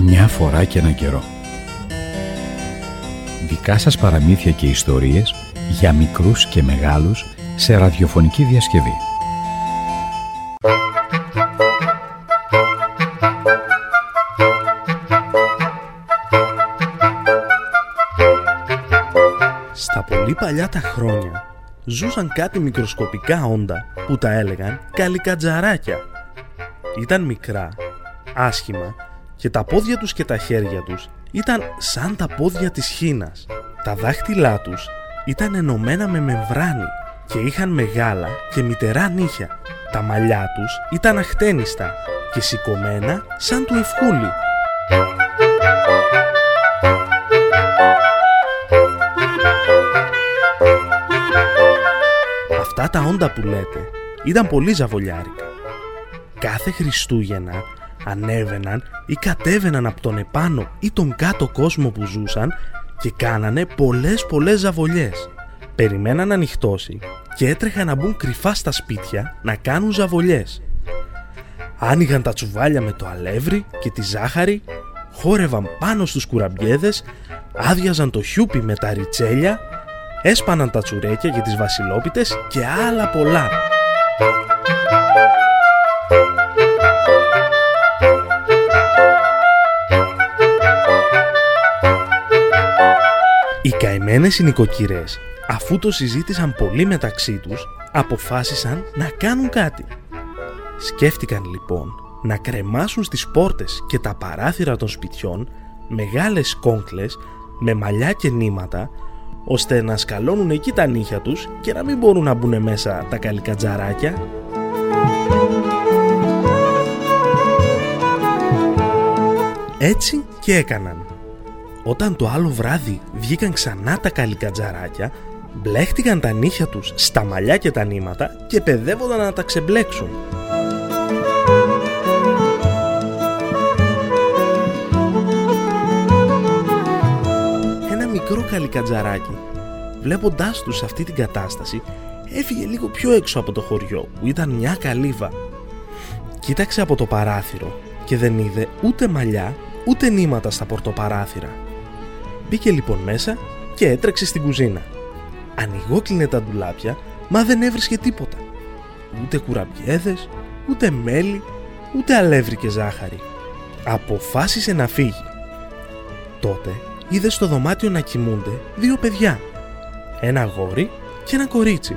μια φορά και ένα καιρό. Δικά σας παραμύθια και ιστορίες για μικρούς και μεγάλους σε ραδιοφωνική διασκευή. Στα πολύ παλιά τα χρόνια ζούσαν κάτι μικροσκοπικά όντα που τα έλεγαν καλικατζαράκια. Ήταν μικρά, άσχημα και τα πόδια τους και τα χέρια τους ήταν σαν τα πόδια της χίνας. Τα δάχτυλά τους ήταν ενωμένα με μεμβράνη και είχαν μεγάλα και μητερά νύχια. Τα μαλλιά τους ήταν αχτένιστα και σηκωμένα σαν του ευκούλη. Αυτά τα όντα που λέτε ήταν πολύ ζαβολιάρικα. Κάθε Χριστούγεννα ανέβαιναν ή κατέβαιναν από τον επάνω ή τον κάτω κόσμο που ζούσαν και κάνανε πολλές πολλές ζαβολιές. Περιμέναν να νυχτώσει και έτρεχαν να μπουν κρυφά στα σπίτια να κάνουν ζαβολιές. Άνοιγαν τα τσουβάλια με το αλεύρι και τη ζάχαρη, χόρευαν πάνω στους κουραμπιέδες, άδειαζαν το χιούπι με τα ριτσέλια, έσπαναν τα τσουρέκια για τις βασιλόπιτες και άλλα πολλά. Οι καημένες οι νοικοκυρές, αφού το συζήτησαν πολύ μεταξύ τους, αποφάσισαν να κάνουν κάτι. Σκέφτηκαν λοιπόν να κρεμάσουν στις πόρτες και τα παράθυρα των σπιτιών μεγάλες κόγκλες με μαλλιά και νήματα ώστε να σκαλώνουν εκεί τα νύχια τους και να μην μπορούν να μπουν μέσα τα καλικατζαράκια. Έτσι και έκαναν. Όταν το άλλο βράδυ βγήκαν ξανά τα καλικατζαράκια, μπλέχτηκαν τα νύχια τους στα μαλλιά και τα νήματα και παιδεύονταν να τα ξεμπλέξουν. Ένα μικρό καλικατζαράκι, βλέποντάς τους σε αυτή την κατάσταση, έφυγε λίγο πιο έξω από το χωριό που ήταν μια καλύβα. Κοίταξε από το παράθυρο και δεν είδε ούτε μαλλιά ούτε νήματα στα πορτοπαράθυρα. Μπήκε λοιπόν μέσα και έτρεξε στην κουζίνα. Ανοιγόκλεινε τα ντουλάπια, μα δεν έβρισκε τίποτα. Ούτε κουραμπιέδες, ούτε μέλι, ούτε αλεύρι και ζάχαρη. Αποφάσισε να φύγει. Τότε είδε στο δωμάτιο να κοιμούνται δύο παιδιά. Ένα γόρι και ένα κορίτσι.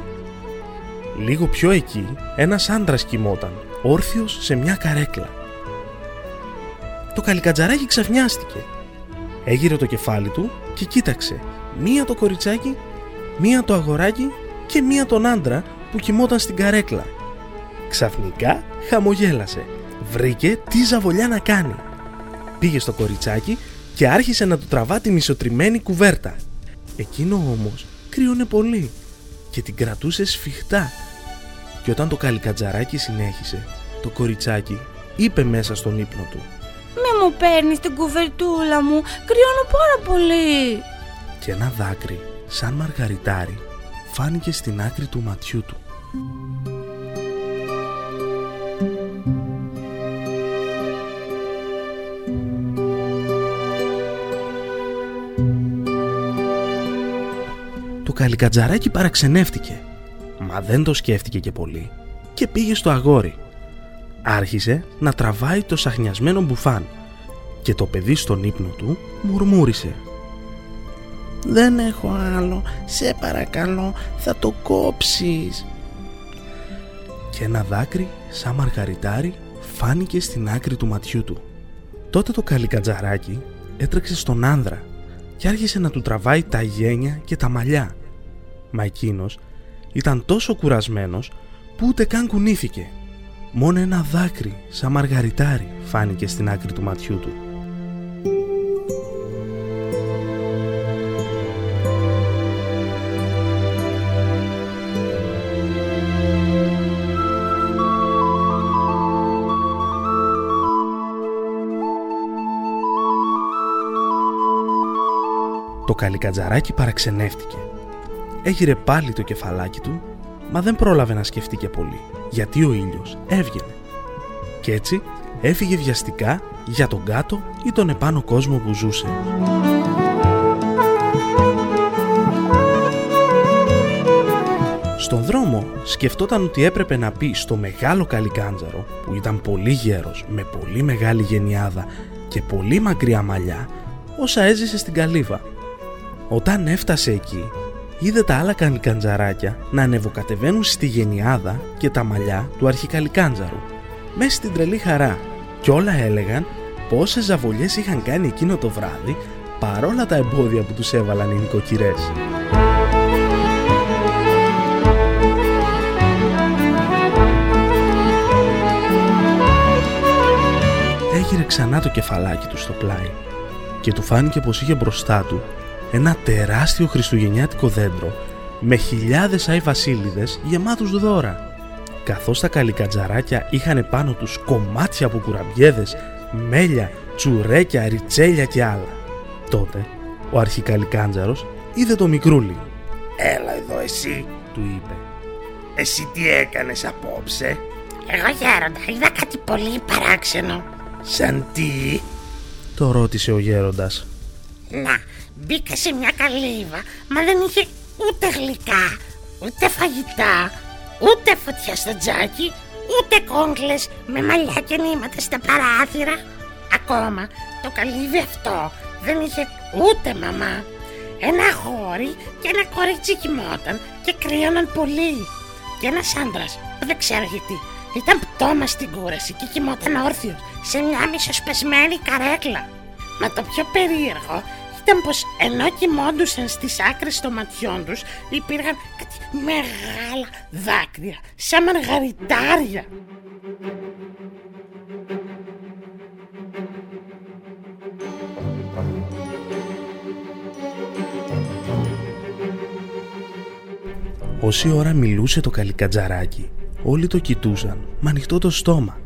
Λίγο πιο εκεί ένας άντρας κοιμόταν, όρθιος σε μια καρέκλα. Το καλικατζαράκι ξαφνιάστηκε Έγειρε το κεφάλι του και κοίταξε μία το κοριτσάκι, μία το αγοράκι και μία τον άντρα που κοιμόταν στην καρέκλα. Ξαφνικά χαμογέλασε. Βρήκε τι ζαβολιά να κάνει. Πήγε στο κοριτσάκι και άρχισε να του τραβά τη μισοτριμμένη κουβέρτα. Εκείνο όμως κρύωνε πολύ και την κρατούσε σφιχτά. Και όταν το καλικατζαράκι συνέχισε, το κοριτσάκι είπε μέσα στον ύπνο του μου παίρνεις την κουβερτούλα μου, κρυώνω πάρα πολύ. Και ένα δάκρυ, σαν μαργαριτάρι, φάνηκε στην άκρη του ματιού του. Το καλικατζαράκι παραξενεύτηκε, μα δεν το σκέφτηκε και πολύ και πήγε στο αγόρι. Άρχισε να τραβάει το σαχνιασμένο μπουφάν και το παιδί στον ύπνο του μουρμούρισε «Δεν έχω άλλο, σε παρακαλώ, θα το κόψεις». Και ένα δάκρυ σαν μαργαριτάρι φάνηκε στην άκρη του ματιού του. Τότε το καλικατζαράκι έτρεξε στον άνδρα και άρχισε να του τραβάει τα γένια και τα μαλλιά. Μα εκείνος ήταν τόσο κουρασμένος που ούτε καν κουνήθηκε. Μόνο ένα δάκρυ σαν μαργαριτάρι φάνηκε στην άκρη του ματιού του. Το καλικατζαράκι παραξενεύτηκε. Έγειρε πάλι το κεφαλάκι του, μα δεν πρόλαβε να σκεφτεί και πολύ, γιατί ο ήλιος έβγαινε. Κι έτσι έφυγε βιαστικά για τον κάτω ή τον επάνω κόσμο που ζούσε. Στον δρόμο σκεφτόταν ότι έπρεπε να πει στο μεγάλο καλικάντζαρο που ήταν πολύ γέρος με πολύ μεγάλη γενιάδα και πολύ μακριά μαλλιά όσα έζησε στην καλύβα. Όταν έφτασε εκεί είδε τα άλλα καλικαντζαράκια να ανεβοκατεβαίνουν στη γενιάδα και τα μαλλιά του αρχικαλικάντζαρου μέσα στην τρελή χαρά και όλα έλεγαν πόσες ζαβολιές είχαν κάνει εκείνο το βράδυ παρόλα τα εμπόδια που τους έβαλαν οι νοικοκυρές. Έγειρε ξανά το κεφαλάκι του στο πλάι και του φάνηκε πως είχε μπροστά του ένα τεράστιο χριστουγεννιάτικο δέντρο με χιλιάδες άι βασίλειδες γεμάτους δώρα. Καθώς τα καλικατζαράκια είχαν πάνω τους κομμάτια από κουραμπιέδες, μέλια, τσουρέκια, ριτσέλια και άλλα. Τότε ο αρχικαλικάντζαρος είδε το μικρούλι. «Έλα εδώ εσύ», του είπε. «Εσύ τι έκανες απόψε» Εγώ γέροντα είδα κάτι πολύ παράξενο. «Σαν τι» το ρώτησε ο γέροντας. Να, μπήκα σε μια καλύβα, μα δεν είχε ούτε γλυκά, ούτε φαγητά, ούτε φωτιά στο τζάκι, ούτε κόγκλες με μαλλιά και νήματα στα παράθυρα. Ακόμα το καλύβι αυτό δεν είχε ούτε μαμά. Ένα γόρι και ένα κορίτσι κοιμόταν και κρύωναν πολύ. Και ένας άντρας που δεν ξέρω γιατί ήταν πτώμα στην κούραση και κοιμόταν όρθιος σε μια μισοσπεσμένη καρέκλα. Μα το πιο περίεργο ήταν πως ενώ κοιμόντουσαν στις άκρες των ματιών τους υπήρχαν κάτι μεγάλα δάκρυα σαν μαργαριτάρια. Όση ώρα μιλούσε το καλικατζαράκι, όλοι το κοιτούσαν με ανοιχτό το στόμα.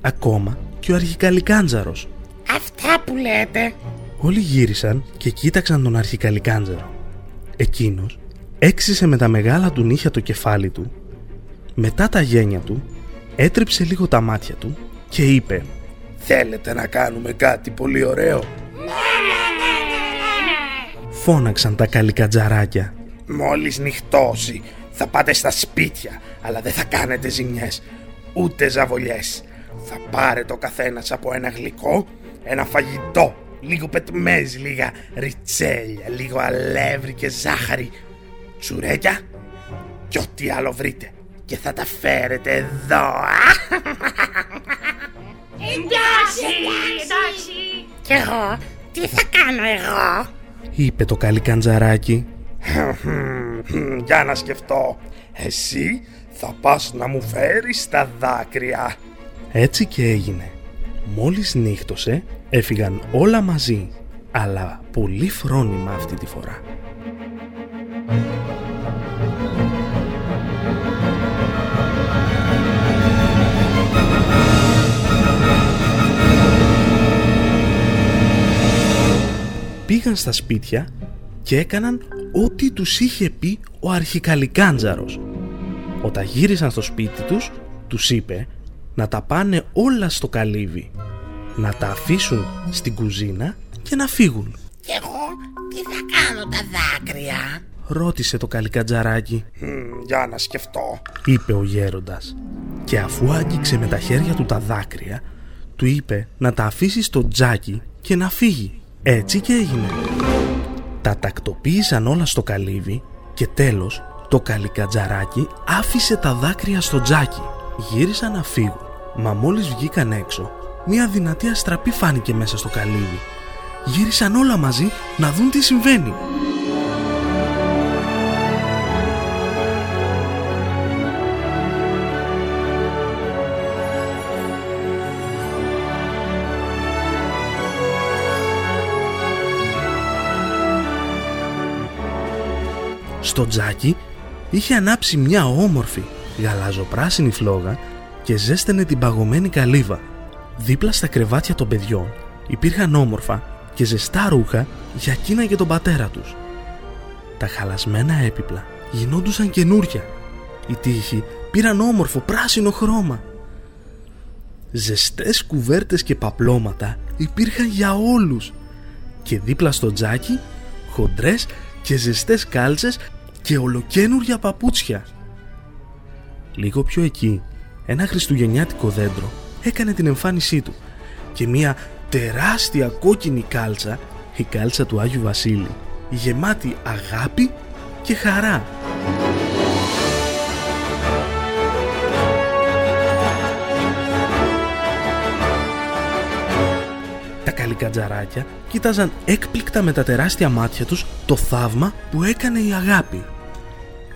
Ακόμα και ο αρχικαλικάντζαρος. Αυτά που λέτε Όλοι γύρισαν και κοίταξαν τον αρχικαλικάντζαρο. Εκείνος έξισε με τα μεγάλα του νύχια το κεφάλι του, μετά τα γένια του, έτριψε λίγο τα μάτια του και είπε «Θέλετε να κάνουμε κάτι πολύ ωραίο» Φώναξαν τα καλικατζαράκια. Μόλις νυχτώσει θα πάτε στα σπίτια αλλά δεν θα κάνετε ζημιές ούτε ζαβολιές. Θα πάρετε ο καθένας από ένα γλυκό, ένα φαγητό, λίγο πετμέζι, λίγα ριτσέλια, λίγο αλεύρι και ζάχαρη, τσουρέκια και ό,τι άλλο βρείτε και θα τα φέρετε εδώ. Εντάξει, εντάξει. Κι εγώ, τι θα κάνω εγώ; είπε το καλικαντζαράκι. Για να σκεφτώ. Εσύ θα πας να μου φέρεις τα δάκρυα. Έτσι και έγινε. Μόλις νύχτωσε έφυγαν όλα μαζί, αλλά πολύ φρόνημα αυτή τη φορά. Πήγαν στα σπίτια και έκαναν ό,τι τους είχε πει ο αρχικαλικάντζαρος. Όταν γύρισαν στο σπίτι τους, τους είπε να τα πάνε όλα στο καλύβι, να τα αφήσουν στην κουζίνα και να φύγουν. Κι εγώ τι θα κάνω τα δάκρυα; Ρώτησε το καλικατζαράκι, Μμ, Για να σκεφτώ. είπε ο γέροντας. Και αφού άγγιξε με τα χέρια του τα δάκρυα, του είπε να τα αφήσει στο τζάκι και να φύγει. Έτσι και έγινε. Τα τακτοποίησαν όλα στο καλύβι και τέλος το καλικατζαράκι άφησε τα δάκρυα στο τζάκι. Γύρισαν να φύγουν, μα μόλις βγήκαν έξω, μια δυνατή αστραπή φάνηκε μέσα στο καλύβι. Γύρισαν όλα μαζί να δουν τι συμβαίνει. Στο τζάκι είχε ανάψει μια όμορφη γαλαζοπράσινη φλόγα και ζέστενε την παγωμένη καλύβα. Δίπλα στα κρεβάτια των παιδιών υπήρχαν όμορφα και ζεστά ρούχα για εκείνα και τον πατέρα τους. Τα χαλασμένα έπιπλα γινόντουσαν καινούρια. Οι τείχοι πήραν όμορφο πράσινο χρώμα. ζεστές κουβέρτες και παπλώματα υπήρχαν για όλους και δίπλα στο τζάκι χοντρές και ζεστές κάλτσες και ολοκένουρια παπούτσια. Λίγο πιο εκεί, ένα χριστουγεννιάτικο δέντρο έκανε την εμφάνισή του και μια τεράστια κόκκινη κάλτσα, η κάλτσα του Άγιου Βασίλη, γεμάτη αγάπη και χαρά. Τα καλικατζαράκια κοίταζαν έκπληκτα με τα τεράστια μάτια τους το θαύμα που έκανε η αγάπη.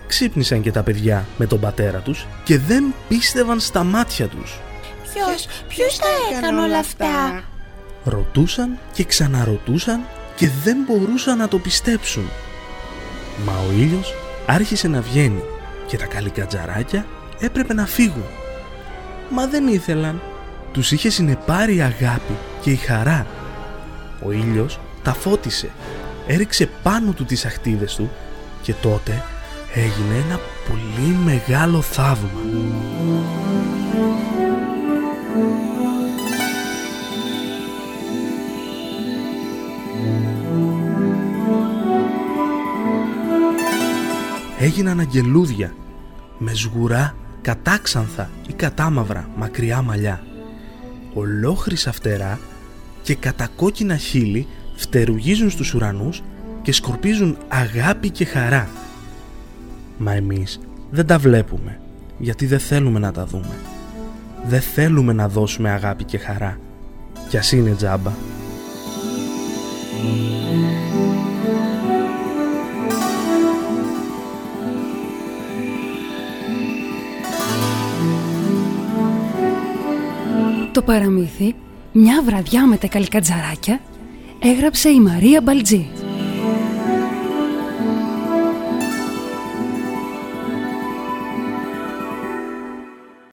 Ξύπνησαν και τα παιδιά με τον πατέρα τους και δεν πίστευαν στα μάτια τους. Ποιος, ποιος τα έκανε όλα αυτά; Ρωτούσαν και ξαναρωτούσαν και δεν μπορούσαν να το πιστέψουν. Μα ο ήλιος άρχισε να βγαίνει και τα καλικατζαράκια έπρεπε να φύγουν. Μα δεν ήθελαν. Τους είχε συνεπάρει η αγάπη και η χαρά. Ο ήλιος τα φώτισε, έριξε πάνω του τις αχτίδες του και τότε έγινε ένα πολύ μεγάλο θαύμα. έγιναν αγγελούδια με σγουρά κατάξανθα ή κατάμαυρα μακριά μαλλιά ολόχρυσα φτερά και κατακόκκινα χείλη φτερουγίζουν στους ουρανούς και σκορπίζουν αγάπη και χαρά. Μα εμείς δεν τα βλέπουμε γιατί δεν θέλουμε να τα δούμε. Δεν θέλουμε να δώσουμε αγάπη και χαρά κι ας είναι τζάμπα. Το παραμύθι «Μια βραδιά με τα καλικατζαράκια» έγραψε η Μαρία Μπαλτζή.